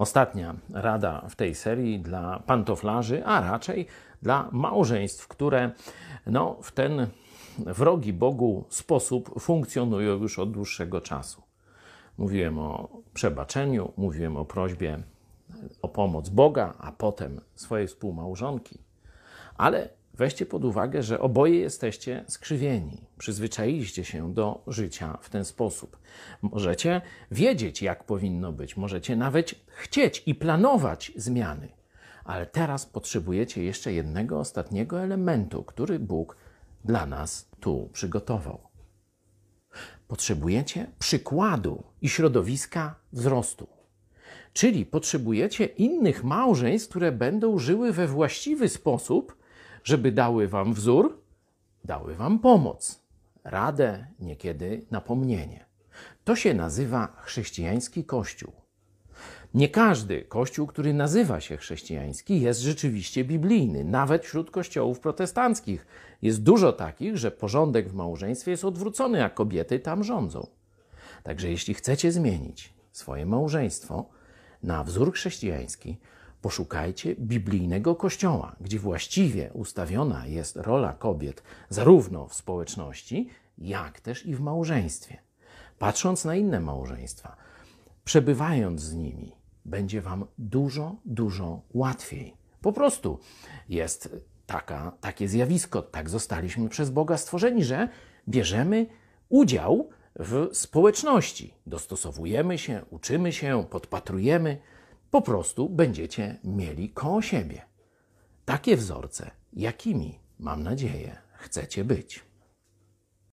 Ostatnia rada w tej serii dla pantoflarzy, a raczej dla małżeństw, które no, w ten wrogi Bogu sposób funkcjonują już od dłuższego czasu. Mówiłem o przebaczeniu, mówiłem o prośbie o pomoc Boga, a potem swojej współmałżonki. Ale weźcie pod uwagę, że oboje jesteście skrzywieni. Przyzwyczailiście się do życia w ten sposób. Możecie wiedzieć, jak powinno być, możecie nawet chcieć i planować zmiany. Ale teraz potrzebujecie jeszcze jednego ostatniego elementu, który Bóg dla nas tu przygotował. Potrzebujecie przykładu i środowiska wzrostu. Czyli potrzebujecie innych małżeństw, które będą żyły we właściwy sposób, żeby dały wam wzór, dały wam pomoc, radę, niekiedy napomnienie. To się nazywa chrześcijański kościół. Nie każdy kościół, który nazywa się chrześcijański, jest rzeczywiście biblijny. Nawet wśród kościołów protestanckich jest dużo takich, że porządek w małżeństwie jest odwrócony, a kobiety tam rządzą. Także jeśli chcecie zmienić swoje małżeństwo na wzór chrześcijański, poszukajcie biblijnego kościoła, gdzie właściwie ustawiona jest rola kobiet zarówno w społeczności, jak też i w małżeństwie. Patrząc na inne małżeństwa, przebywając z nimi, będzie Wam dużo, dużo łatwiej. Po prostu jest taka, takie zjawisko, tak zostaliśmy przez Boga stworzeni, że bierzemy udział w społeczności. Dostosowujemy się, uczymy się, podpatrujemy. Po prostu będziecie mieli koło siebie takie wzorce, jakimi, mam nadzieję, chcecie być.